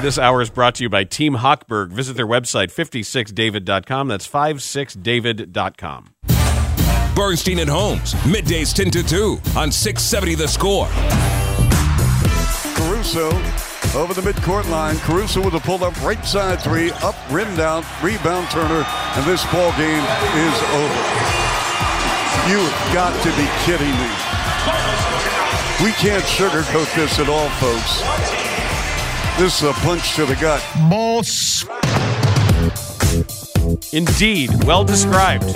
This hour is brought to you by Team Hochberg. Visit their website, 56david.com. That's 56david.com. Bernstein and Holmes, middays 10 to 2 on 670 The Score. Caruso over the midcourt line. Caruso with a pull up right side three, up, rimmed out, rebound Turner, and this ball game is over. You've got to be kidding me. We can't sugarcoat this at all, folks. This is a punch to the gut. Boss. Indeed, well described.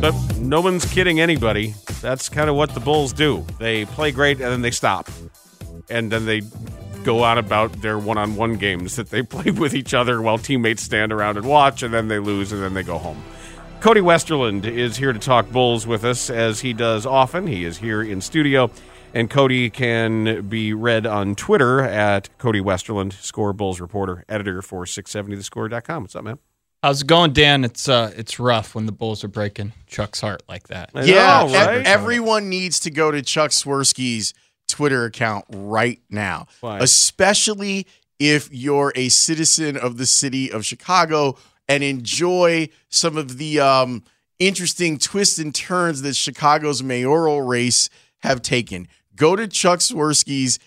But no one's kidding anybody. That's kind of what the Bulls do. They play great and then they stop. And then they go on about their one on one games that they play with each other while teammates stand around and watch, and then they lose and then they go home. Cody Westerlund is here to talk Bulls with us, as he does often. He is here in studio. And Cody can be read on Twitter at Cody Westerlund, Score Bulls reporter, editor for 670thescore.com. What's up, man? How's it going, Dan? It's uh, it's rough when the Bulls are breaking Chuck's heart like that. I Yeah, know, ev- right? everyone needs to go to Chuck Swirsky's Twitter account right now, Why? especially if you're a citizen of the city of Chicago and enjoy some of the um, interesting twists and turns that Chicago's mayoral race have taken. Go to Chuck Swirsky's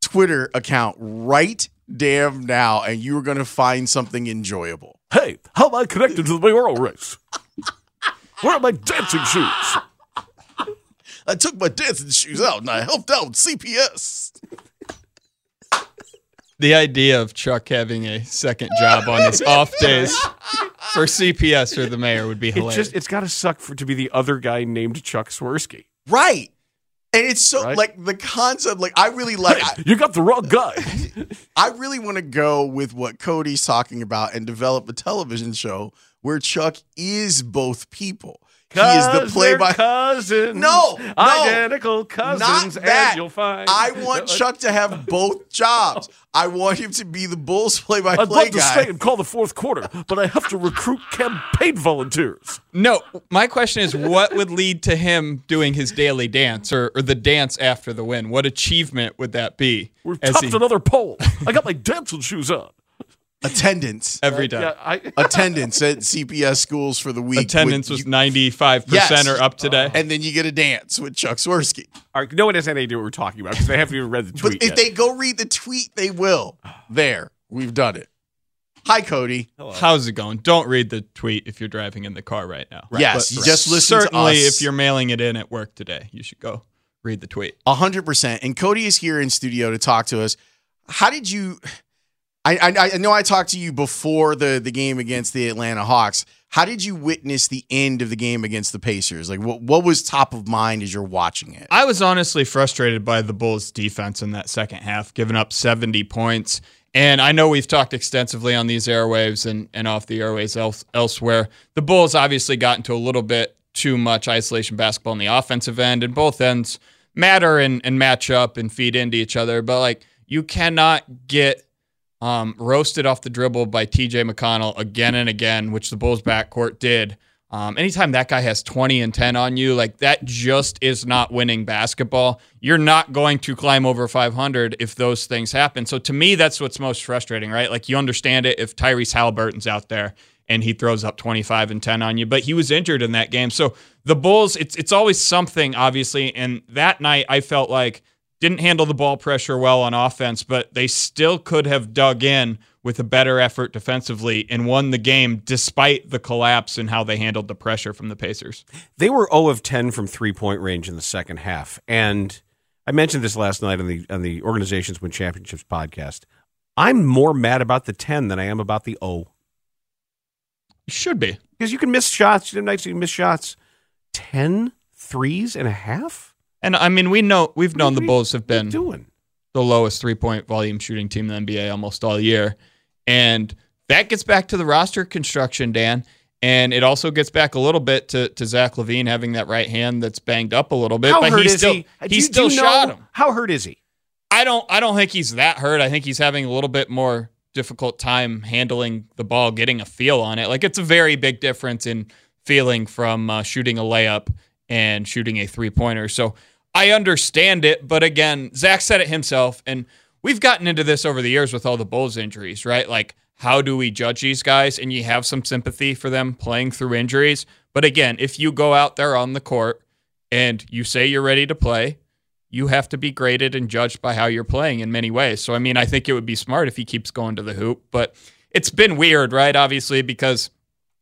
Twitter account right damn now, and you are going to find something enjoyable. Hey, how am I connected to the mayoral race? Where are my dancing shoes? I took my dancing shoes out and I helped out with CPS. The idea of Chuck having a second job on his off days for CPS or the mayor would be It hilarious. just it's got to suck for to be the other guy named Chuck Swirsky. Right. And it's so Right. like the concept, like I really like I, You got the wrong guy. I really want to go with what Cody's talking about and develop a television show where Chuck is both people. He is the 'Cause play by cousins. No, no. identical cousins, not that. you'll find. I want Chuck to have both jobs. I want him to be the Bulls play by play guy. I'd love to stay and call the fourth quarter, but I have to recruit campaign volunteers. no, my question is, what would lead to him doing his daily dance or, or the dance after the win? What achievement would that be? We've topped he- another poll. I got my dancing shoes on. Attendance. every day. time. Yeah, I, Attendance at CPS schools for the week. Attendance with was ninety five percent or up today. and then you get a dance with Chuck Swirsky. all right, no one has any idea what we're talking about because they haven't even read the tweet. But tweet if yet. they go read the tweet, they will. There, we've done it. Hi, Cody. How's it going? Don't read the tweet if you're driving in the car right now. Yes, But just listen to Certainly, us. if you're mailing it in at work today, you should go read the tweet. A hundred percent. And Cody is here in studio to talk to us. How did you? I, I I know I talked to you before the the game against the Atlanta Hawks. How did you witness the end of the game against the Pacers? Like, what what was top of mind as you're watching it? I was honestly frustrated by the Bulls' defense in that second half, giving up 70 points. And I know we've talked extensively on these airwaves and, and off the airwaves else, elsewhere. The Bulls obviously got into a little bit too much isolation basketball on the offensive end, and both ends matter and, and match up and feed into each other. But like, you cannot get um, roasted off the dribble by TJ McConnell again and again, which the Bulls backcourt did. Um, anytime that guy has 20 and 10 on you, like that just is not winning basketball. You're not going to climb over 500 if those things happen. So to me, that's what's most frustrating, right? Like you understand it if Tyrese Halliburton's out there and he throws up 25 and 10 on you, but he was injured in that game. So the Bulls, it's it's always something, obviously. And that night, I felt like didn't handle the ball pressure well on offense, but they still could have dug in with a better effort defensively and won the game despite the collapse and how they handled the pressure from the Pacers. They were 0 of 10 from three point range in the second half. And I mentioned this last night on the on the Organizations Win Championships podcast. I'm more mad about the 10 than I am about the 0. Should be. Because you can miss shots. You have nights you can miss shots. 10 threes and a half? And I mean, we know we've known the What Bulls have What are you been doing? the lowest three point volume shooting team in the NBA almost all year. And that gets back to the roster construction, Dan. And it also gets back a little bit to, to Zach LaVine having that right hand that's banged up a little bit. How but hurt he is still, he? He you- still do shot know- him. How hurt is he? I don't I don't think he's that hurt. I think he's having a little bit more difficult time handling the ball, getting a feel on it. Like it's a very big difference in feeling from uh, shooting a layup and shooting a three pointer. So I understand it, but again, Zach said it himself, and we've gotten into this over the years with all the Bulls injuries, right? Like, how do we judge these guys? And you have some sympathy for them playing through injuries. But again, if you go out there on the court and you say you're ready to play, you have to be graded and judged by how you're playing in many ways. So, I mean, I think it would be smart if he keeps going to the hoop, but it's been weird, right? Obviously, because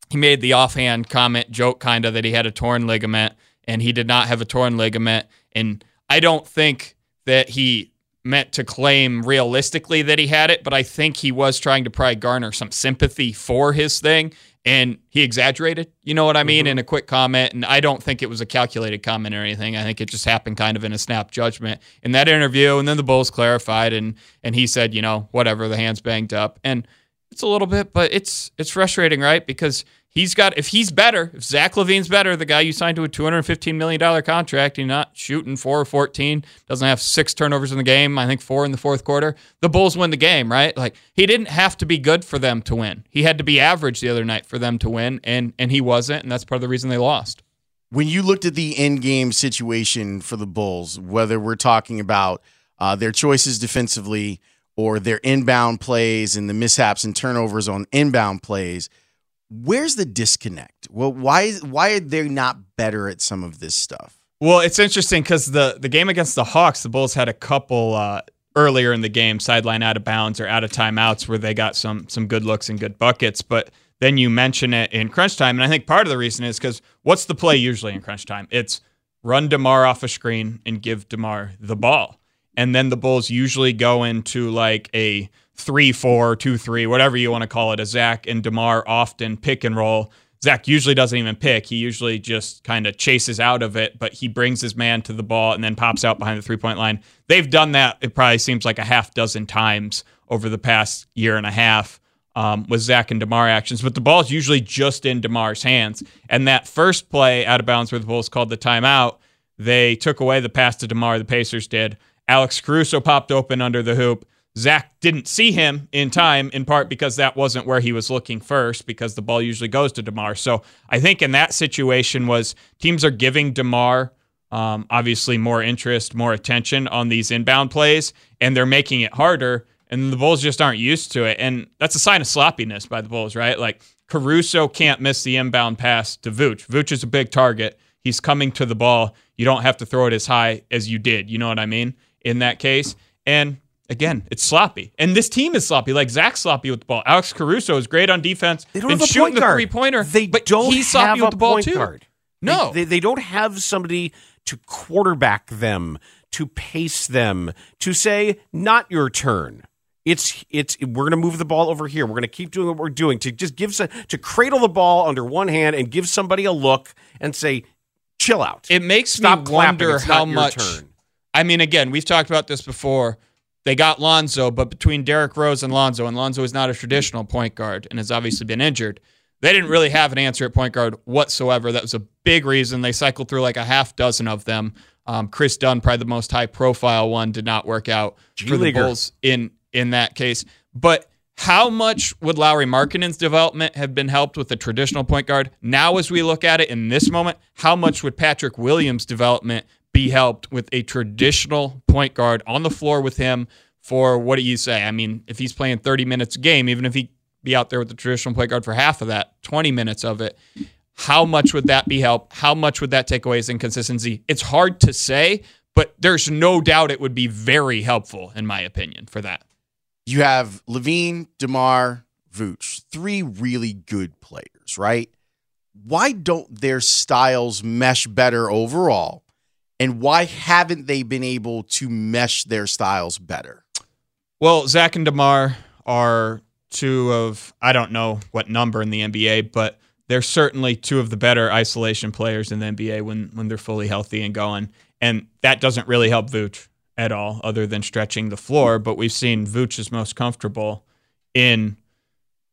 he made the offhand comment joke kind of that he had a torn ligament and he did not have a torn ligament. And I don't think that he meant to claim realistically that he had it, but I think he was trying to probably garner some sympathy for his thing. And he exaggerated, you know what I mean, mm-hmm. in a quick comment. And I don't think it was a calculated comment or anything. I think it just happened kind of in a snap judgment in that interview. And then the Bulls clarified and and he said, you know, whatever, the hand's banged up. And it's a little bit, but it's it's frustrating, right? Because he's got if he's better, if Zach LaVine's better, the guy you signed to a two hundred fifteen million dollar contract, he's not shooting four or fourteen, doesn't have six turnovers in the game. I think four in the fourth quarter. The Bulls win the game, right? Like he didn't have to be good for them to win. He had to be average the other night for them to win, and and he wasn't, and that's part of the reason they lost. When you looked at the end game situation for the Bulls, whether we're talking about uh, their choices defensively or their inbound plays and the mishaps and turnovers on inbound plays where's the disconnect? Well, why why are they not better at some of this stuff? Well, it's interesting because the the game against the Hawks, the Bulls had a couple uh, earlier in the game, sideline out of bounds or out of timeouts, where they got some some good looks and good buckets. But then you mention it in crunch time, and I think part of the reason is because what's the play usually in crunch time? It's run Demar off a screen and give Demar the ball, and then the Bulls usually go into like a three, four, two, three, whatever you want to call it, a Zach and DeMar often pick and roll. Zach usually doesn't even pick. He usually just kind of chases out of it, but he brings his man to the ball and then pops out behind the three point line. They've done that, it probably seems like a half dozen times over the past year and a half um, with Zach and DeMar actions, but the ball's usually just in DeMar's hands. And that first play out of bounds where the Bulls called the timeout, they took away the pass to DeMar, the Pacers did. Alex Caruso popped open under the hoop. Zach didn't see him in time, in part because that wasn't where he was looking first, because the ball usually goes to DeMar. So I think in that situation was teams are giving DeMar um, obviously more interest, more attention on these inbound plays, and they're making it harder. And the Bulls just aren't used to it. And that's a sign of sloppiness by the Bulls, right? Like Caruso can't miss the inbound pass to Vooch. Vooch is a big target. He's coming to the ball. You don't have to throw it as high as you did. You know what I mean? In that case. And again, it's sloppy. And this team is sloppy. Like Zach's sloppy with the ball. Alex Caruso is great on defense. They don't have a shooting the three pointer. They but don't he's sloppy with the ball point too. Guard. No, they, they, they don't have somebody to quarterback them, to pace them, to say, "Not your turn." It's it's we're going to move the ball over here. We're going to keep doing what we're doing to just give some, to cradle the ball under one hand and give somebody a look and say, "Chill out." It makes Stop me wonder how much. Turn. I mean, again, we've talked about this before they got Lonzo, but between Derrick Rose and Lonzo, and Lonzo is not a traditional point guard and has obviously been injured, they didn't really have an answer at point guard whatsoever. That was a big reason. They cycled through like a half dozen of them. Um, Kris Dunn, probably the most high profile one, did not work out for the Bulls in in that case. But how much would Lauri Markkanen's development have been helped with a traditional point guard? Now, as we look at it in this moment, how much would Patrick Williams' development be helped with a traditional point guard on the floor with him for what do you say? I mean, if he's playing 30 minutes a game, even if he be out there with the traditional point guard for half of that, 20 minutes of it, how much would that be helped? How much would that take away his inconsistency? It's hard to say, but there's no doubt it would be very helpful, in my opinion, for that. You have LaVine, DeMar, Vooch, three really good players, right? Why don't their styles mesh better overall? And why haven't they been able to mesh their styles better? Well, Zach and DeMar are two of, I don't know what number in the NBA, but they're certainly two of the better isolation players in the NBA when, when they're fully healthy and going. And that doesn't really help Vooch at all, other than stretching the floor. But we've seen Vooch is most comfortable in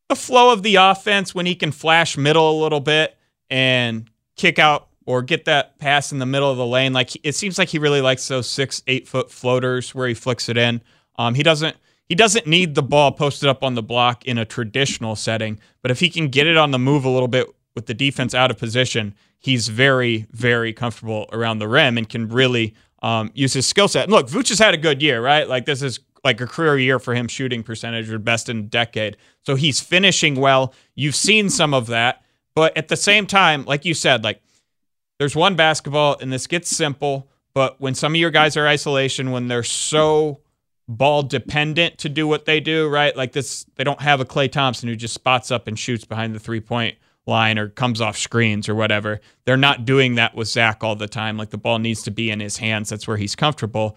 the flow of the offense when he can flash middle a little bit and kick out or get that pass in the middle of the lane. Like it seems like he really likes those six, eight foot floaters where he flicks it in. Um, he doesn't he doesn't need the ball posted up on the block in a traditional setting, but if he can get it on the move a little bit with the defense out of position, he's very, very comfortable around the rim and can really um, use his skill set. And look, Vooch has had a good year, right? Like this is like a career year for him shooting percentage or best in a decade. So he's finishing well. You've seen some of that, but at the same time, like you said, like there's one basketball and this gets simple, but when some of your guys are isolation, when they're so ball dependent to do what they do, right? Like this, they don't have a Klay Thompson who just spots up and shoots behind the three point line or comes off screens or whatever. They're not doing that with Zach all the time. Like the ball needs to be in his hands. That's where he's comfortable.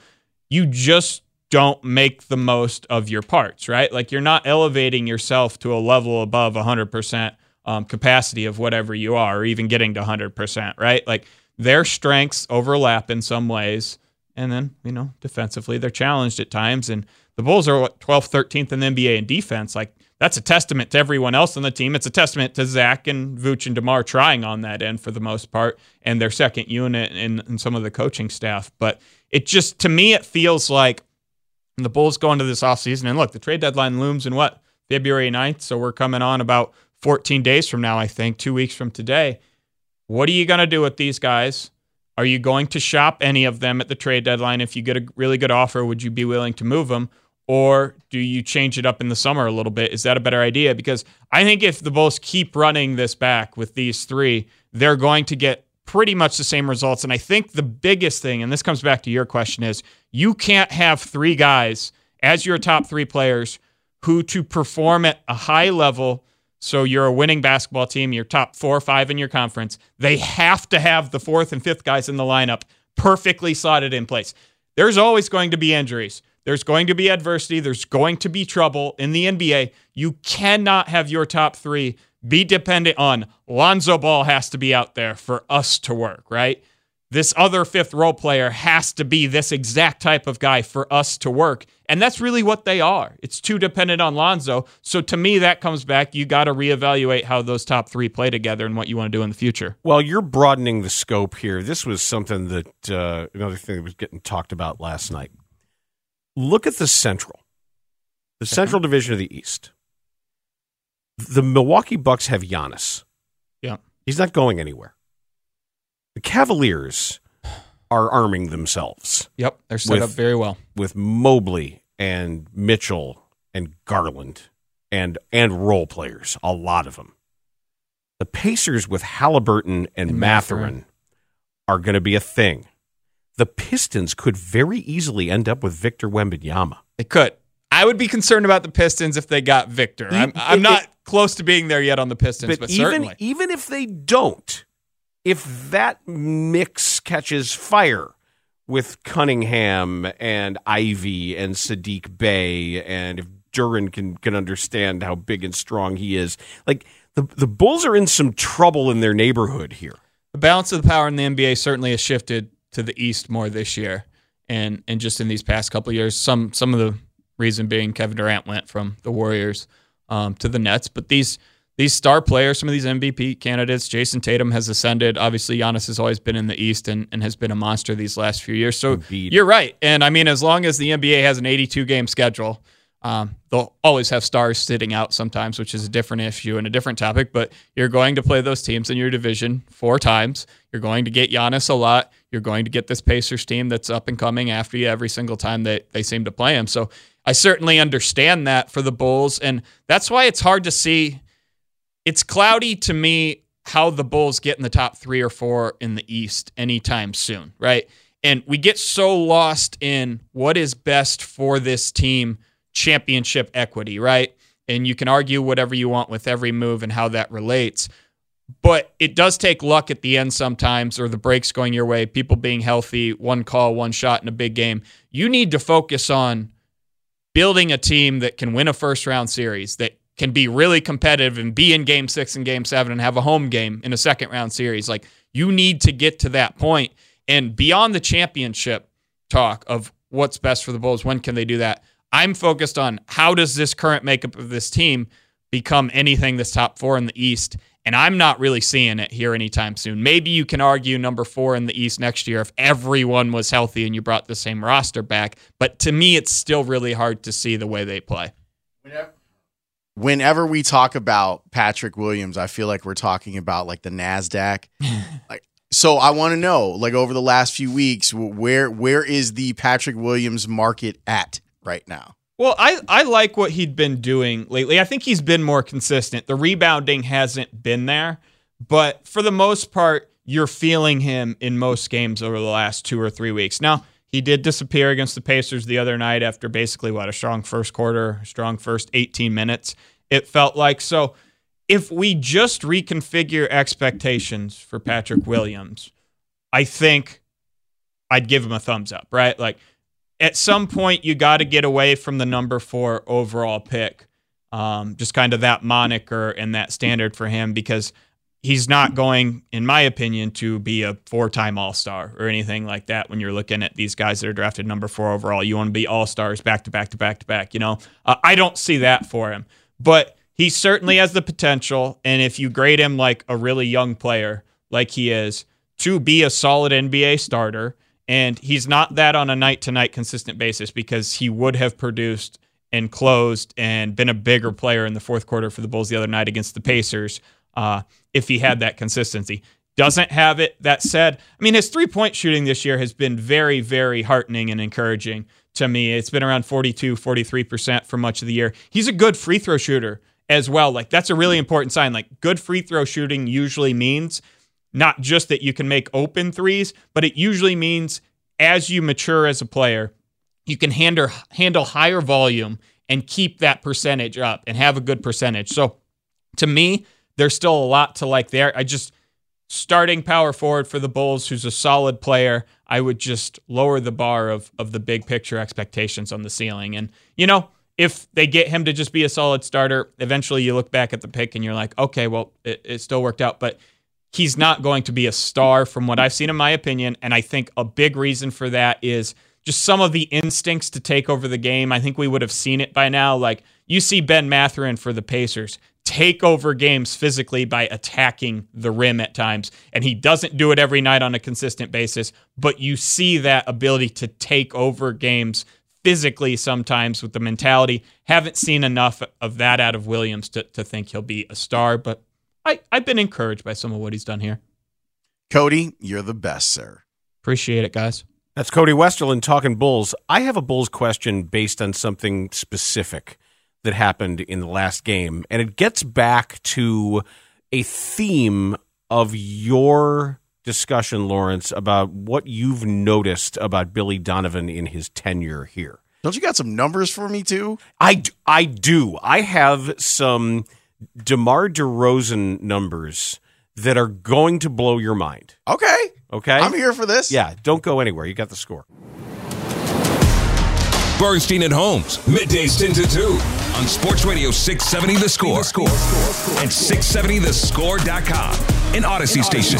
You just don't make the most of your parts, right? Like you're not elevating yourself to a level above 100% um, capacity of whatever you are, or even getting to 100%, right? Like their strengths overlap in some ways. And then, you know, defensively, they're challenged at times. And the Bulls are what, 12th, 13th in the NBA in defense. Like that's a testament to everyone else on the team. It's a testament to Zach and Vooch and DeMar trying on that end for the most part and their second unit and, and some of the coaching staff. But it just, to me, it feels like the Bulls go into this offseason. And look, the trade deadline looms in what? February 9th. So we're coming on about 14 days from now, I think, two weeks from today. What are you going to do with these guys? Are you going to shop any of them at the trade deadline? If you get a really good offer, would you be willing to move them? Or do you change it up in the summer a little bit? Is that a better idea? Because I think if the Bulls keep running this back with these three, they're going to get pretty much the same results. And I think the biggest thing, and this comes back to your question, is you can't have three guys as your top three players who to perform at a high level. So you're a winning basketball team, you're top four or five in your conference. They have to have the fourth and fifth guys in the lineup perfectly slotted in place. There's always going to be injuries. There's going to be adversity. There's going to be trouble in the NBA. You cannot have your top three be dependent on Lonzo Ball has to be out there for us to work, right? This other fifth role player has to be this exact type of guy for us to work. And that's really what they are. It's too dependent on Lonzo. So to me, that comes back. You got to reevaluate how those top three play together and what you want to do in the future. Well, you're broadening the scope here. This was something that, uh, another thing that was getting talked about last night look at the Central, the Central Division of the East. The Milwaukee Bucks have Giannis. Yeah. He's not going anywhere. The Cavaliers are arming themselves. Yep. They're set With- up very well. with Mobley and Mitchell and Garland and and role players, a lot of them. The Pacers with Halliburton and, And Matherin, Mathurin. are going to be a thing. The Pistons could very easily end up with Victor Wembanyama. They could. I would be concerned about the Pistons if they got Victor. I'm, I'm it- not close to being there yet on the Pistons, but, But even certainly. even if they don't, if that mix catches fire with Cunningham and Ivey and Saddiq Bey, and if Duren can can understand how big and strong he is, like the the Bulls are in some trouble in their neighborhood here. the balance of the power in the NBA certainly has shifted to the East more this year, and and just in these past couple years. Some some of the reason being Kevin Durant went from the Warriors um, to the Nets, but these these star players, some of these MVP candidates, Jayson Tatum has ascended. Obviously, Giannis has always been in the East and, and has been a monster these last few years. So Embiid. you're right, and I mean, as long as the NBA has an 82 game schedule. Um, they'll always have stars sitting out sometimes, which is a different issue and a different topic. But you're going to play those teams in your division four times. You're going to get Giannis a lot. You're going to get this Pacers team that's up and coming after you every single time that they seem to play him. So I certainly understand that for the Bulls, and that's why it's hard to see. It's cloudy to me how the Bulls get in the top three or four in the East anytime soon, right? And we get so lost in what is best for this team championship equity, right? And you can argue whatever you want with every move and how that relates. But it does take luck at the end sometimes, or the breaks going your way, people being healthy, one call, one shot in a big game. You need to focus on building a team that can win a first round series, that can be really competitive and be in game six and game seven and have a home game in a second round series. Like you need to get to that point. And beyond the championship talk of what's best for the Bulls, when can they do that? I'm focused on how does this current makeup of this team become anything that's top four in the East? And I'm not really seeing it here anytime soon. Maybe you can argue number four in the East next year if everyone was healthy and you brought the same roster back. But to me, it's still really hard to see the way they play. whenever we talk about Patrick Williams, I feel like we're talking about like the Nasdaq. like, so I want to know, like over the last few weeks, where where is the Patrick Williams market at right now. Well, I, I like what he'd been doing lately. I think he's been more consistent. The rebounding hasn't been there, but for the most part, you're feeling him in most games over the last two or three weeks. Now, he did disappear against the Pacers the other night after basically what a strong first quarter, strong first 18 minutes. It felt like so. If we just reconfigure expectations for Patrick Williams, I think I'd give him a thumbs up, right? Like at some point, you got to get away from the number four overall pick, um, just kind of that moniker and that standard for him because he's not going, in my opinion, to be a four time All Star or anything like that. When you're looking at these guys that are drafted number four overall, you want to be All Stars back to back to back to back. You know, uh, I don't see that for him, but he certainly has the potential. And if you grade him like a really young player, like he is, to be a solid NBA starter. And he's not that on a night to night consistent basis because he would have produced and closed and been a bigger player in the fourth quarter for the Bulls the other night against the Pacers uh, if he had that consistency. Doesn't have it. That said, I mean, his three point shooting this year has been very, very heartening and encouraging to me. It's been around 42, 43% for much of the year. He's a good free throw shooter as well. Like, that's a really important sign. Like, good free throw shooting usually means not just that you can make open threes, but it usually means as you mature as a player, you can handle handle higher volume and keep that percentage up and have a good percentage. So to me, there's still a lot to like there. I just starting power forward for the Bulls, who's a solid player, I would just lower the bar of of the big picture expectations on the ceiling. And you know, if they get him to just be a solid starter, eventually you look back at the pick and you're like, okay, well, it, it still worked out. But he's not going to be a star from what I've seen, in my opinion. And I think a big reason for that is just some of the instincts to take over the game. I think we would have seen it by now. Like you see Ben Mathurin for the Pacers take over games physically by attacking the rim at times. And he doesn't do it every night on a consistent basis, but you see that ability to take over games physically sometimes with the mentality. Haven't seen enough of that out of Williams to, to think he'll be a star, but I, I've been encouraged by some of what he's done here. Cody, you're the best, sir. Appreciate it, guys. That's Cody Westerlund talking Bulls. I have a Bulls question based on something specific that happened in the last game, and it gets back to a theme of your discussion, Laurence, about what you've noticed about Billy Donovan in his tenure here. Don't you got some numbers for me too? I, I do. I have some DeMar DeRozan numbers that are going to blow your mind. Okay. Okay. I'm here for this. Yeah, don't go anywhere. You got the score. Bernstein and Holmes, middays 10 to 2 on Sports Radio 670 The Score, score, and 670thescore.com, an Audacy station.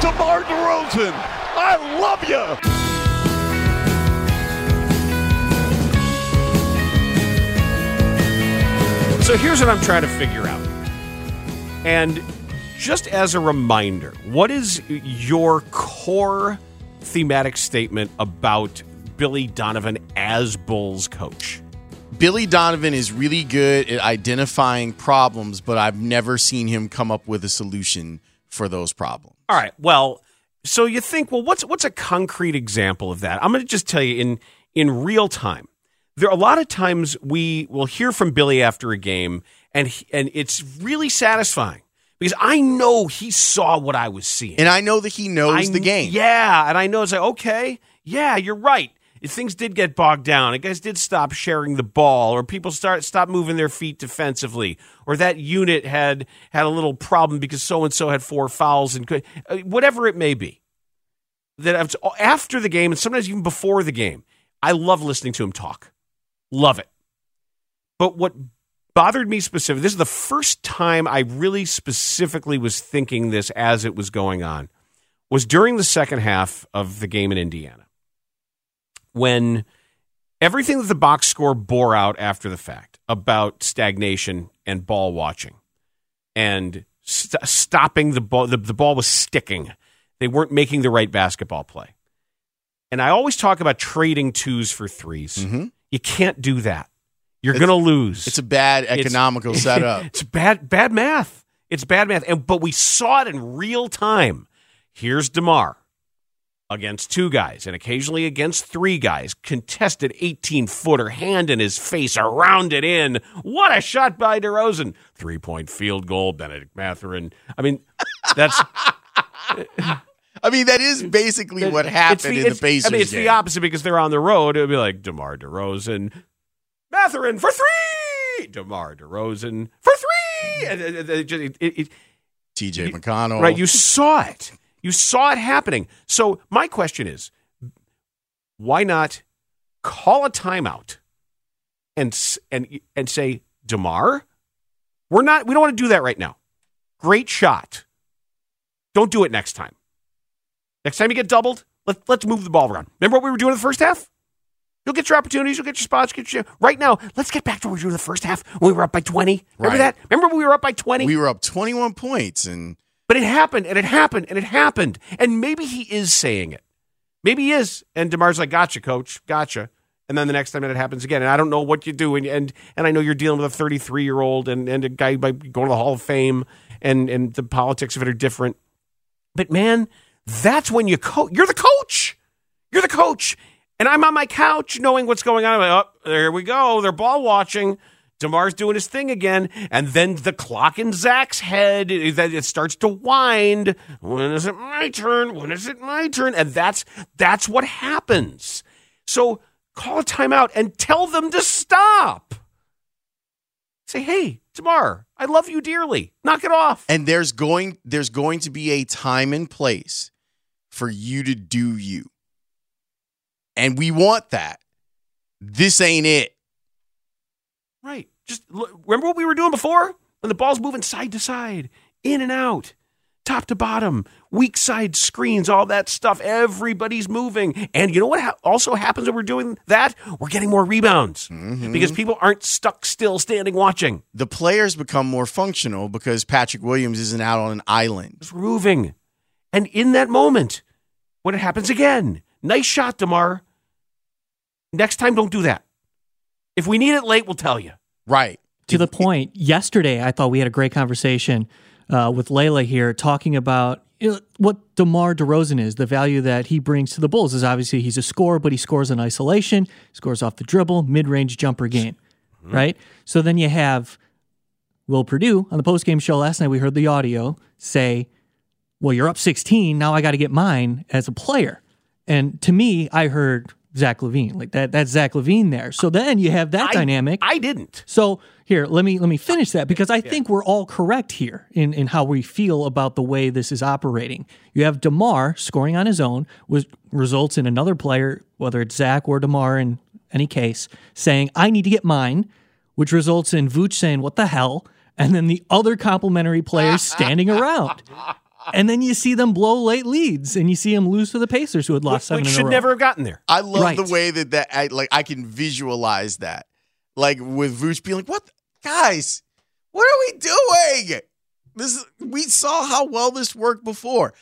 DeMar DeRozan, I love you. So here's what I'm trying to figure out. And just as a reminder, what is your core thematic statement about Billy Donovan as Bulls coach? Billy Donovan is really good at identifying problems, but I've never seen him come up with a solution for those problems. All right. Well, so you think, well, what's what's a concrete example of that? I'm going to just tell you in in real time. There are a lot of times we will hear from Billy after a game, and and it's really satisfying because I know he saw what I was seeing, And I know that he knows I- the game. Yeah, and I know it's like okay, yeah, you're right. If things did get bogged down. And guys did stop sharing the ball, or people start stop moving their feet defensively, or that unit had had a little problem because so and so had four fouls and could, uh, whatever it may be. That after the game and sometimes even before the game, I love listening to him talk. Love it. But what bothered me specifically, this is the first time I really specifically was thinking this as it was going on, was during the second half of the game in Indiana. When everything that the box score bore out after the fact about stagnation and ball watching and st- stopping the ball, the, the ball was sticking. They weren't making the right basketball play. And I always talk about trading twos for 3s mm-hmm. You can't do that. You're going to lose. It's a bad It's- economical setup. It's bad, bad math. It's bad math. And but we saw it in real time. Here's Demar. against two guys and occasionally against three guys. Contested 18 footer, hand in his face, around it in. What a shot by DeRozan. Three point field goal, Bennedict Mathurin. I mean, that's. I mean, that is basically what happened the, in the Pacers. I mean, it's game. the opposite because they're on the road. It would be like DeMar DeRozan, Mathurin for three, DeMar DeRozan for three. And it- it- it- it- it- TJ McConnell. Right, you saw it. You saw it happening. So my question is, why not call a timeout and and and say, Demar, we're not. We don't want to do that right now. Great shot. Don't do it next time. Next time you get doubled, let, let's move the ball around. Remember what we were doing in the first half? You'll get your opportunities. You'll get your spots. Get your right now. Let's get back to what we were in the first half when we were up by twenty. Remember Right. that? Remember when we were up by twenty? we were up 21 points, and But it happened and it happened and it happened. And maybe he is saying it. Maybe he is. And DeMar's like, gotcha, coach. Gotcha. And then the next time that it happens again. And I don't know what you do. And and, and I know you're dealing with a 33 year old and, and a guy by going to the Hall of Fame and, and the politics of it are different. But man, that's when you coach. You're the coach. You're the coach. And I'm on my couch knowing what's going on. Like, oh, there we go. They're ball watching. DeMar's doing his thing again. And then the clock in Zach's head, it it starts to wind. When is it my turn? When is it my turn? And that's that's what happens. So call a timeout and tell them to stop. Say, hey, DeMar, I love you dearly. Knock it off. and there's going there's going to be a time and place for you to do you. And we want that. This ain't it. Right. Just look, remember what we were doing before? When the ball's moving side to side, in and out, top to bottom, weak side screens, all that stuff. Everybody's moving. And you know what ha- also happens when we're doing that? We're getting more rebounds mm-hmm. because people aren't stuck still standing watching. The players become more functional because Patrick Williams isn't out on an island. It's moving. And in that moment, when it happens again, nice shot, DeMar. Next time, don't do that. If we need it late, we'll tell you. Right. to the point yesterday i thought we had a great conversation uh, with layla here talking about you know, what demar DeRozan is the value that he brings to the bulls is obviously he's a scorer but he scores in isolation scores off the dribble mid-range jumper game right so then you have will perdue on the post-game show last night we heard the audio say well you're up 16 now i got to get mine as a player and to me i heard zach LaVine like that that's zach levine there so then you have that I- dynamic I didn't. so here, let me let me finish that because I think we're all correct here in, in how we feel about the way this is operating. You have Demar scoring on his own, which results in another player, whether it's Zach or Demar in any case, saying, I need to get mine, which results in Vooch saying, What the hell? And then the other complimentary players standing around. And then you see them blow late leads and you see them lose to the Pacers who had lost seven We in a should row. never have gotten there. I love Right. the way that that I, like I can visualize that. Like with Vooch being like, "What guys? What are we doing? This is, we saw how well this worked before."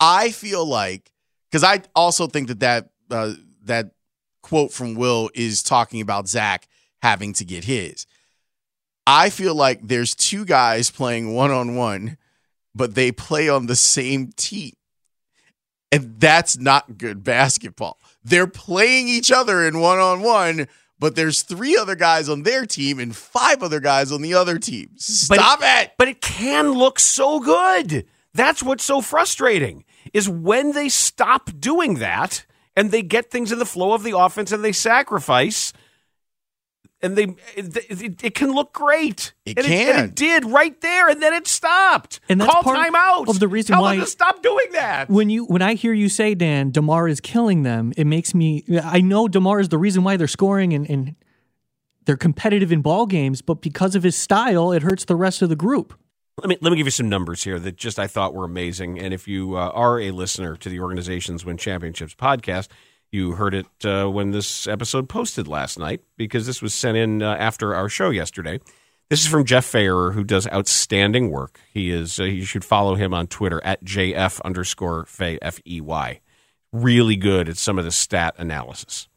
I feel like because I also think that that uh, that quote from Will is talking about Zach having to get his. I feel like there's two guys playing one on one, but they play on the same team. And that's not good basketball. They're playing each other in one on one, but there's three other guys on their team and five other guys on the other team. Stop it. But it can look so good. That's what's so frustrating is when they stop doing that and they get things in the flow of the offense and they sacrifice and they it, it, it can look great. It and can. and it did right there and then it stopped. And that's Call part timeout of the reason Tell why- them to stop doing that. when you when I hear you say Dan Demar is killing them, it makes me I know Demar is the reason why they're scoring and, and they're competitive in ball games, but because of his style, it hurts the rest of the group. Let me let me give you some numbers here that just I thought were amazing. And if you uh, are a listener to the Organizations Win Championships podcast, you heard it uh, when this episode posted last night because this was sent in uh, after our show yesterday. This is from Jeff Fairer, who does outstanding work. He is uh, you should follow him on Twitter at jf underscore fey f e y. Really good at some of the stat analysis.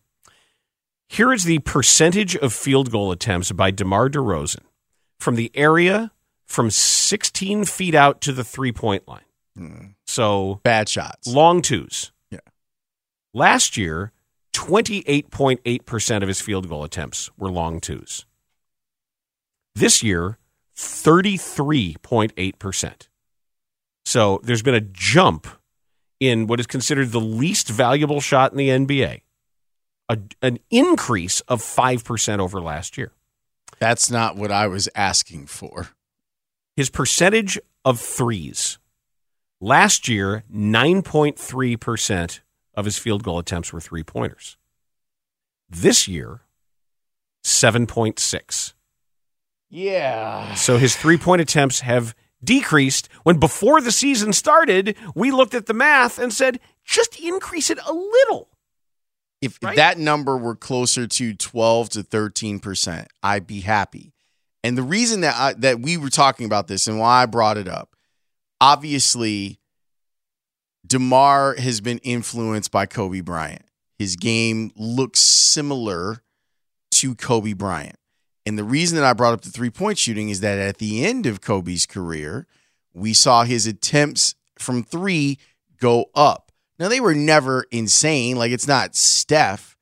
Here is the percentage of field goal attempts by DeMar DeRozan from the area from 16 feet out to the three point line. So Bad shots. long twos. Last year, 28.8% of his field goal attempts were long twos. This year, 33.8%. So there's been a jump in what is considered the least valuable shot in the NBA, a, an increase of 5% over last year. That's not what I was asking for. His percentage of threes last year, 9.3% of his field goal attempts were three pointers. This year, 7.6. Yeah. So his three point attempts have decreased when before the season started, we looked at the math and said, just increase it a little. If Right? that number were closer to 12 to 13%, I'd be happy. And the reason that I, that we were talking about this and why I brought it up, obviously DeMar has been influenced by Kobe Bryant. His game looks similar to Kobe Bryant. And the reason that I brought up the three-point shooting is that at the end of Kobe's career, we saw his attempts from 3 go up. Now they were never insane, like it's not Steph,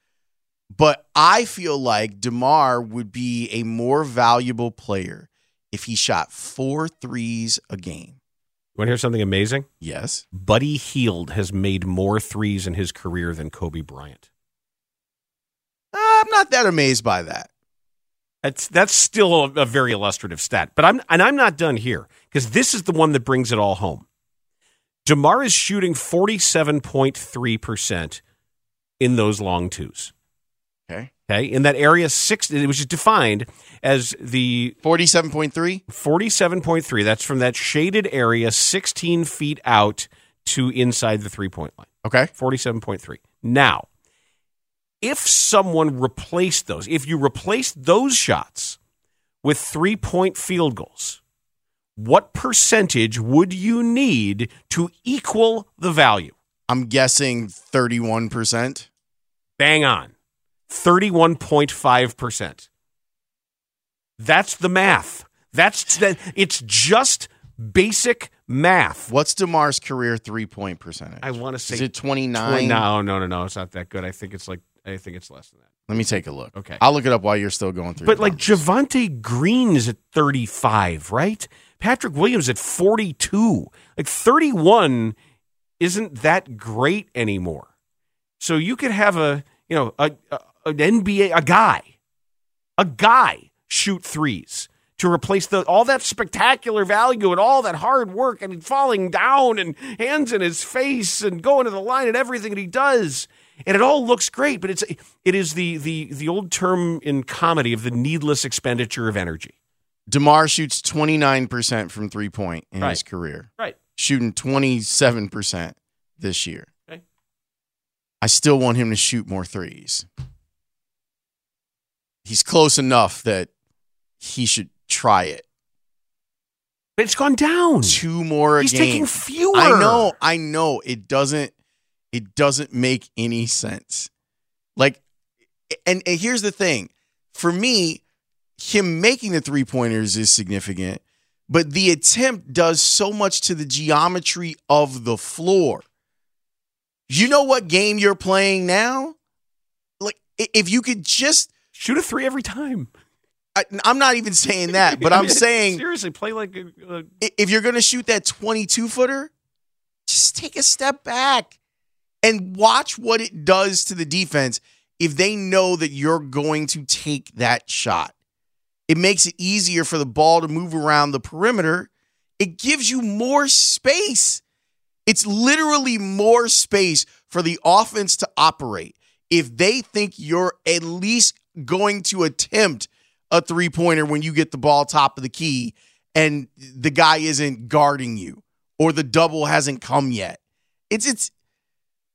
but I feel like DeMar would be a more valuable player if he shot four threes a game. You want to hear something amazing? Yes. Buddy Hield has made more threes in his career than Kobe Bryant. Uh, I'm not that amazed by that. That's that's still a, a very illustrative stat. But I'm and I'm not done here because this is the one that brings it all home. Demar is shooting 47.3% in those long twos. Okay. Okay. In that area six which is defined as the 47.3? 47.3. That's from that shaded area 16 feet out to inside the three point line. Okay. 47.3. Now, if someone replaced those, if you replaced those shots with three point field goals, what percentage would you need to equal the value? I'm guessing 31%. Bang on. 31.5%. That's the math. That's that it's just basic math. What's DeMar's career three-point percentage? I want to say Is it 29? No, no, no, no. It's not that good. I think it's like I think it's less than that. Let me take a look. Okay. I'll look it up while you're still going through But like. Javonte is at 35, right? Patrick Williams at 42. Like 31 isn't that great anymore. So you could have a, you know, a, a an NBA a guy, a guy shoot threes to replace the all that spectacular value and all that hard work and falling down and hands in his face and going to the line and everything that he does. And it all looks great, but it's it is the the the old term in comedy of the needless expenditure of energy. DeMar shoots 29% from three-point in his career. Right. Shooting 27% this year. Okay. I still want him to shoot more threes. He's close enough that he should try it. But it's gone down. Two more He's game. taking fewer. I know, I know. It doesn't it doesn't make any sense. Like and, and here's the thing. For me, him making the three pointers is significant, but the attempt does so much to the geometry of the floor. You know what game you're playing now? Like if you could just Shoot a three every time. I, I'm not even saying that, but I I'm saying seriously, play like a, a if you're going to shoot that 22 footer, just take a step back and watch what it does to the defense if they know that you're going to take that shot. It makes it easier for the ball to move around the perimeter. It gives you more space. It's literally more space for the offense to operate. If they think you're at least going to attempt a three pointer when you get the ball top of the key and the guy isn't guarding you or the double hasn't come yet. It's it's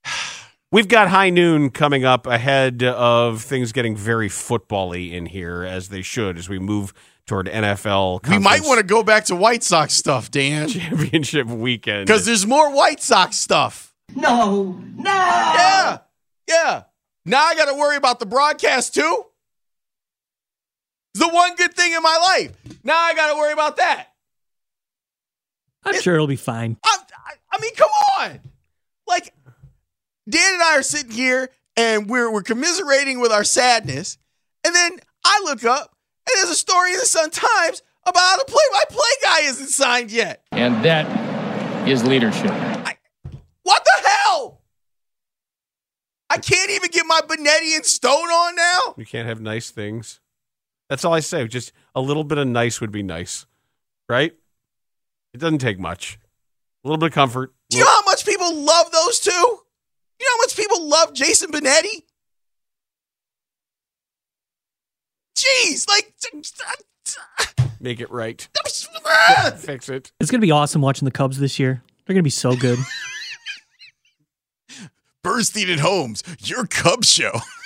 We've got high noon coming up ahead of things getting very football-y in here, as they should, as we move toward NFL. we might want to go back to White Sox stuff, Dan, championship weekend because there's more White Sox stuff. No, no. Yeah, yeah. Now I got to worry about the broadcast too. It's the one good thing in my life. Now I got to worry about that. I'm sure it'll be fine. I, I, I mean, come on. Like, Dan and I are sitting here and we're we're commiserating with our sadness, and then I look up and there's a story in the Sun Times about how the play-by-play guy isn't signed yet. And that is leadership. What the hell? I can't even get my Benetti and Stone on now. You can't have nice things. That's all I say. Just a little bit of nice would be nice, right? It doesn't take much. A little bit of comfort. Do you know how much people love those two? You know how much people love Jason Benetti? Jeez, like Make it right. Fix it. It's going to be awesome watching the Cubs this year. They're going to be so good. Bernstein and Holmes, your Cub show.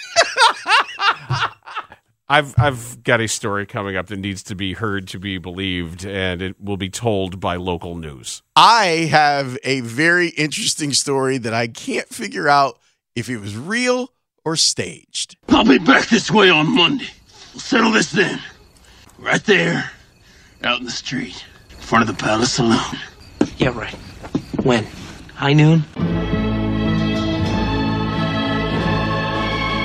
I've I've got a story coming up that needs to be heard to be believed, and it will be told by local news. I have a very interesting story that I can't figure out if it was real or staged. I'll be back this way on Monday. We'll settle this then. Right there, out in the street, in front of the Palace Saloon. Yeah, right. When? High noon?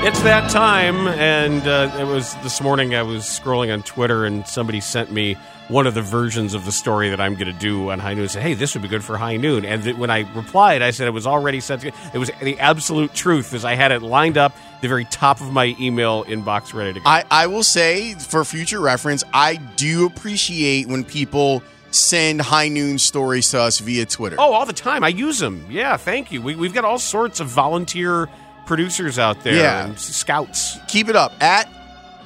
It's that time, and uh, it was this morning. I was scrolling on Twitter, and somebody sent me one of the versions of the story that I'm going to do on High Noon. Said, "Hey, this would be good for High Noon." And th- when I replied, I said it was already sent. To, it was the absolute truth, as I had it lined up the very top of my email inbox, ready to go. I, I will say, for future reference, I do appreciate when people send high noon stories to us via Twitter. oh, all the time. I use them. Yeah, thank you. We, we've got all sorts of volunteer producers out there, Yeah. and scouts. Keep it up at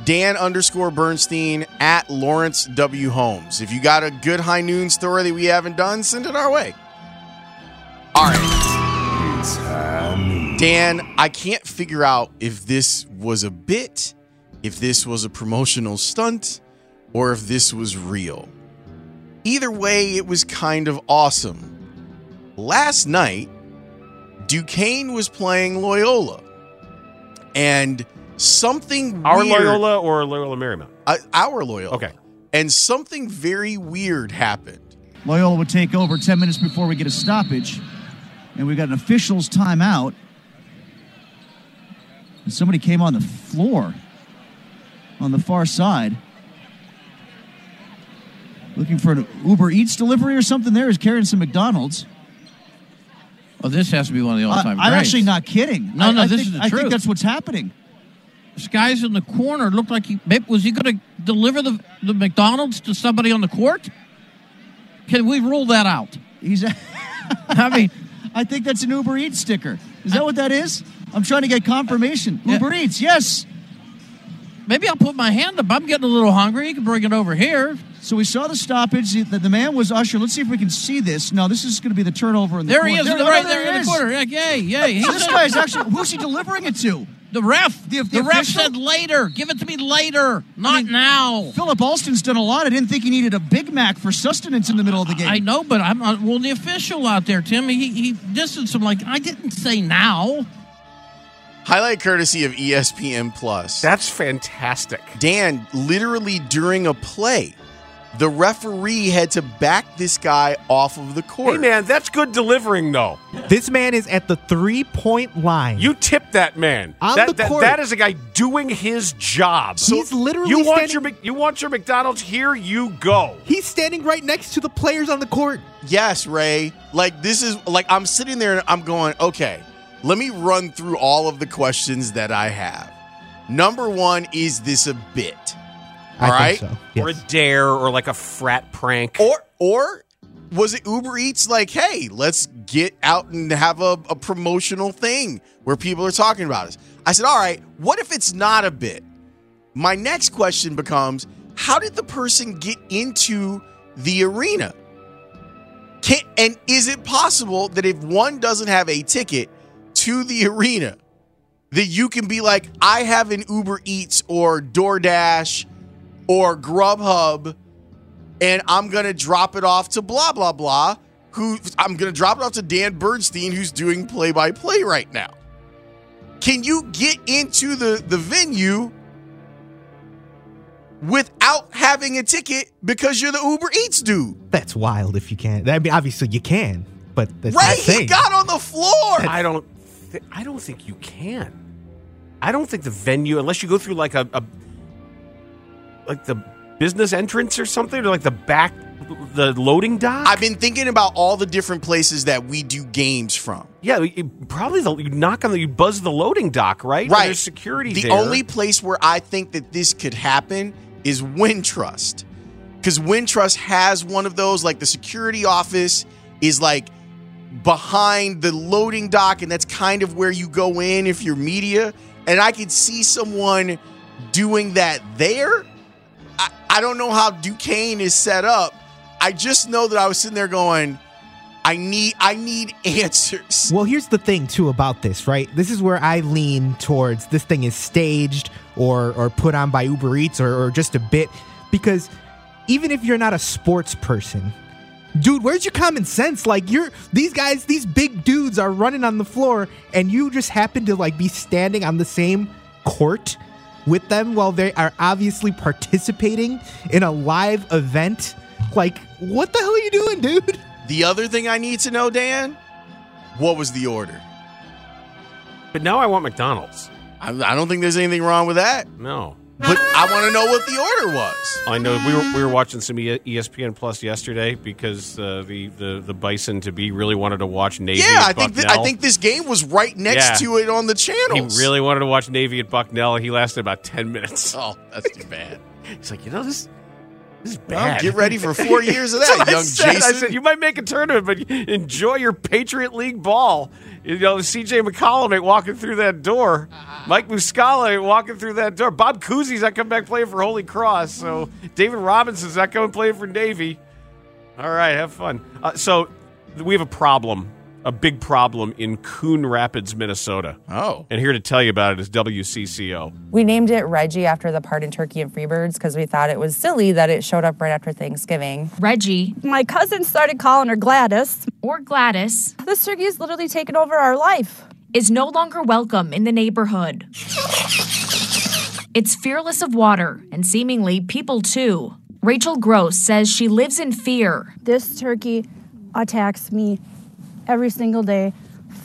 Dan underscore Bernstein at Laurence W. Holmes. If you got a good high noon story that we haven't done, send it our way. All right. Dan, I can't figure out if this was a bit, if this was a promotional stunt, or if this was real. Either way, it was kind of awesome. Last night, Duquesne was playing Loyola. And something Our weird, Loyola or Loyola Marymount? uh, our Loyola. Okay. And something very weird happened. Loyola would take over 10 minutes before we get a stoppage. And we got an official's timeout. And somebody came on the floor on the far side. Looking for an Uber Eats delivery or something there is carrying some McDonald's. Oh, this has to be one of the all-time I'm greats. actually not kidding. No, I, no, I this think, is the I truth. I think that's what's happening. This guy's in the corner. Looked like he was he going to deliver the the McDonald's to somebody on the court. Can we rule that out? He's. I mean, I think that's an Uber Eats sticker. Is that what that is? I'm trying to get confirmation. Uber Eats, yes. maybe I'll put my hand up. I'm getting a little hungry. You can bring it over here. So we saw the stoppage. The, the man was usher. Let's see if we can see this. No, this is going to be the turnover in the There he is, There- right no, there he in the is. corner. Yeah, yay, yay. He's So this guy's actually who's he delivering it to? the ref. The- The, the ref official? said later. Give it to me later, not mean, now. Philip Alston's done a lot. I didn't think he needed a Big Mac for sustenance in the middle of the game. I know, but I'm not, well. The official out there, Tim, he he distanced him like I didn't say now. Highlight courtesy of ESPN Plus. That's fantastic. Dan, literally during a play, the referee had to back this guy off of the court. Hey, man, that's good delivering, though. This man is at the three point line. You tip that man. On that, the that- court. that is a guy doing his job. He's literally you want standing- your you want your McDonald's here you go. He's standing right next to the players on the court. Yes, Ray. Like this is like I'm sitting there and I'm going, okay, let me run through all of the questions that I have. Number one, is this a bit? I All right. think so. Or a dare or like a frat prank. Or or was it Uber Eats like, hey, let's get out and have a, a promotional thing where people are talking about us? I said, all right, what if it's not a bit? My next question becomes, how did the person get into the arena? Can, and is it possible that if one doesn't have a ticket to the arena, that you can be like, I have an Uber Eats or DoorDash or Grubhub, and I'm gonna drop it off to blah blah blah. Who I'm gonna drop it off to Dan Bernstein, who's doing play by play right now. Can you get into the the venue without having a ticket because you're the Uber Eats dude? That's wild if you can. I mean, obviously you can, but that's not Right? He got on the floor. I don't think I don't think you can. I don't think the venue, unless you go through like a, a like the business entrance or something, or like the back, the loading dock. I've been thinking about all the different places that we do games from. yeah, you- probably the, you knock on the, you buzz the loading dock, right? Right. There's security. The there. only place where I think that this could happen is Wintrust. Because Wintrust has one of those, like the security office is like behind the loading dock, and that's kind of where you go in if you're media. And I could see someone doing that there. I, I don't know how Duquesne is set up. I just know that I was sitting there going, I need I need answers. Well, here's the thing too about this, right? This is where I lean towards this thing is staged or or put on by Uber Eats or, or just a bit because even if you're not a sports person, dude, where's your common sense? Like you're these guys, these big dudes are running on the floor and you just happen to like be standing on the same court with them while they are obviously participating in a live event. Like, what the hell are you doing, dude? The other thing I need to know, Dan, what was the order? But now I want McDonald's. I, I don't think there's anything wrong with that. No. But I want to know what the order was. I know we were we were watching some ESPN Plus yesterday because uh, the, the the Bison to be really wanted to watch Navy. Yeah, at I think th- I think this game was right next Yeah. to it on the channel. he really wanted to watch Navy at Bucknell. He lasted about ten minutes. Oh, that's too bad. He's like, you know this. Well, get ready for four years of that, what I young said. I said you might make a tournament, but enjoy your Patriot League ball. You know, C.J. McCollum ain't walking through that door. Mike Muscala ain't walking through that door. Bob Cousy's not coming back playing for Holy Cross. So David Robinson's not coming playing for Navy. All right, have fun. Uh, so we have a problem, a big problem in Coon Rapids, Minnesota. Oh. And here to tell you about it is WCCO. We named it Reggie after the part in Turkey and Freebirds because we thought it was silly that it showed up right after Thanksgiving. Reggie. My cousin started calling her Gladys. Or Gladys. This turkey's literally taken over our life. Is no longer welcome in the neighborhood. It's fearless of water and seemingly people too. Rachel Gross says she lives in fear. This turkey attacks me every single day,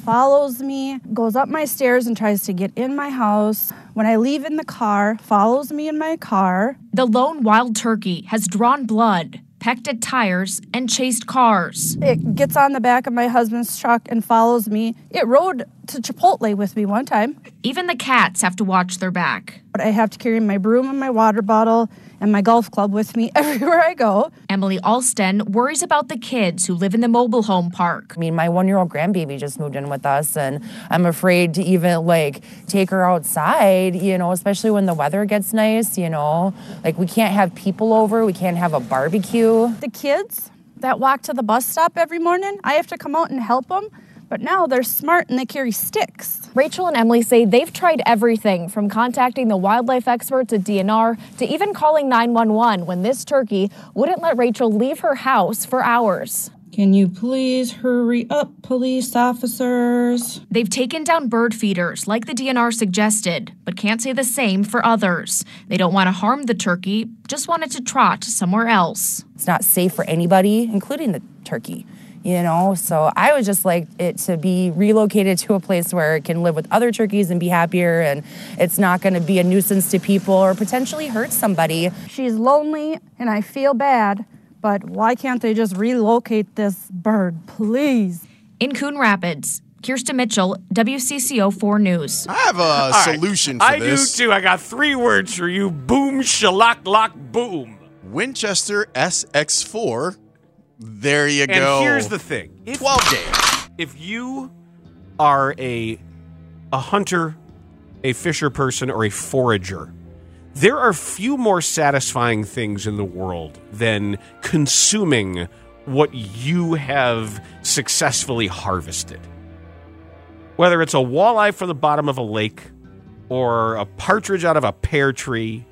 follows me, goes up my stairs and tries to get in my house. When I leave in the car, follows me in my car. The lone wild turkey has drawn blood, pecked at tires, and chased cars. It gets on the back of my husband's truck and follows me. It rode to Chipotle with me one time. Even the cats have to watch their back. But I have to carry my broom and my water bottle and my golf club with me everywhere I go. Emily Alston worries about the kids who live in the mobile home park. I mean, my one year old grandbaby just moved in with us, and I'm afraid to even like take her outside, you know, especially when the weather gets nice, you know. Like, we can't have people over, we can't have a barbecue. The kids that walk to the bus stop every morning, I have to come out and help them. But now they're smart and they carry sticks. Rachel and Emily say they've tried everything from contacting the wildlife experts at DNR to even calling 911 when this turkey wouldn't let Rachel leave her house for hours. Can you please hurry up, police officers? They've taken down bird feeders like the DNR suggested, but can't say the same for others. They don't want to harm the turkey, just want it to trot somewhere else. It's not safe for anybody, including the turkey. You know, so I would just like it to be relocated to a place where it can live with other turkeys and be happier, and it's not going to be a nuisance to people or potentially hurt somebody. She's lonely and I feel bad, but why can't they just relocate this bird, please? In Coon Rapids, Kirsten Mitchell, WCCO 4 News. I have a All right. solution for I this. do too. I got three words for you: boom, shalak, lock, boom. Winchester SX4. There you And go. here's the thing: if, 12 days. If you are a a hunter, a fisher person, or a forager, there are few more satisfying things in the world than consuming what you have successfully harvested. Whether it's a walleye from the bottom of a lake, or a partridge out of a pear tree,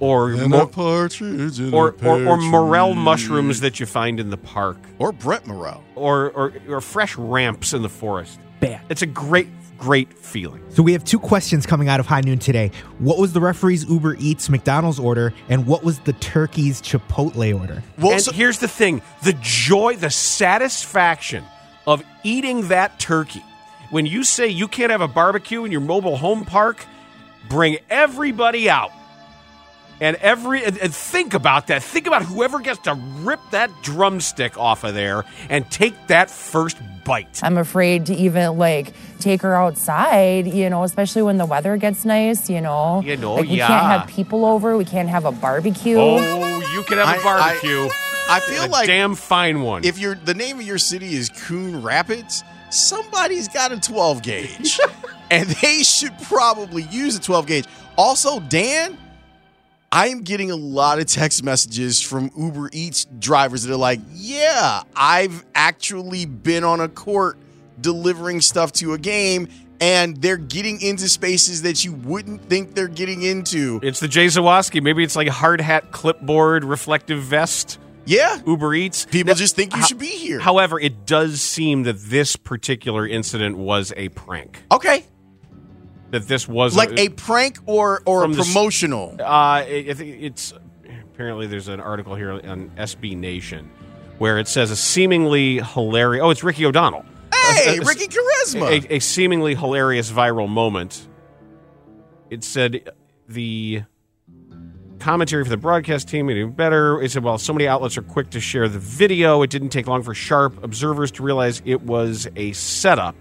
or And mo- a partridge in or, a or, or morel tree. mushrooms that you find in the park, or Brett Morel, or, or or fresh ramps in the forest. Bad. It's a great, great feeling. So we have two questions coming out of High Noon today. What was the referee's Uber Eats McDonald's order, and what was the turkey's Chipotle order? and here's the thing: the joy, the satisfaction of eating that turkey when you say you can't have a barbecue in your mobile home park, bring everybody out. And every and, and think about that. Think about whoever gets to rip that drumstick off of there and take that first bite. I'm afraid to even like take her outside, you know, especially when the weather gets nice, you know. You know, like we yeah. can't have people over, we can't have a barbecue. Oh, you can have a I- I- barbecue. I feel a like damn fine one. If your the name of your city is Coon Rapids, somebody's got a 12 gauge, and they should probably use a 12 gauge. Also, Dan, I am getting a lot of text messages from Uber Eats drivers that are like, "Yeah, I've actually been on a court delivering stuff to a game." And they're getting into spaces that you wouldn't think they're getting into. It's the Jay Zawoski. Maybe it's like a hard hat, clipboard, reflective vest. Yeah. Uber Eats. People just think you Ho- should be here. However, it does seem that this particular incident was a prank. Okay. That this was like a prank or or a the promotional. Uh, I I it's apparently there's an article here on SB Nation where it says a seemingly hilarious. Oh, it's Ricky O'Donnell. Hey, A- a- Ricky Charisma. A, a seemingly hilarious viral moment. It said the commentary for the broadcast team made it better. It said, while so many outlets are quick to share the video, it didn't take long for sharp observers to realize it was a setup.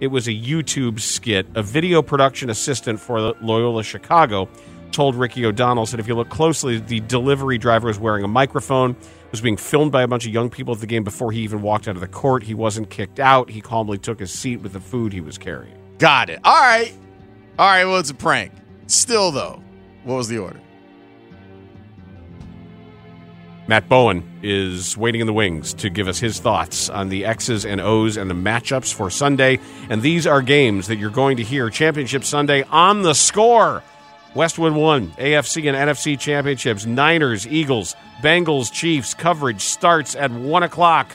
It was a YouTube skit. A video production assistant for Loyola Chicago told Ricky O'Donnell said if you look closely, the delivery driver was wearing a microphone, was being filmed by a bunch of young people at the game before he even walked out of the court. He wasn't kicked out. He calmly took his seat with the food he was carrying. Got it. All right. All right. Well, it's a prank. Still, though, what was the order? Matt Bowen is waiting in the wings to give us his thoughts on the X's and O's and the matchups for Sunday. And these are games that you're going to hear Championship Sunday on the score. Westwood One AFC and NFC championships. Niners, Eagles, Bengals, Chiefs. Coverage starts at 1 o'clock.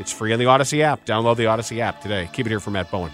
It's free on the Audacy app. Download the Audacy app today. Keep it here for Matt Bowen.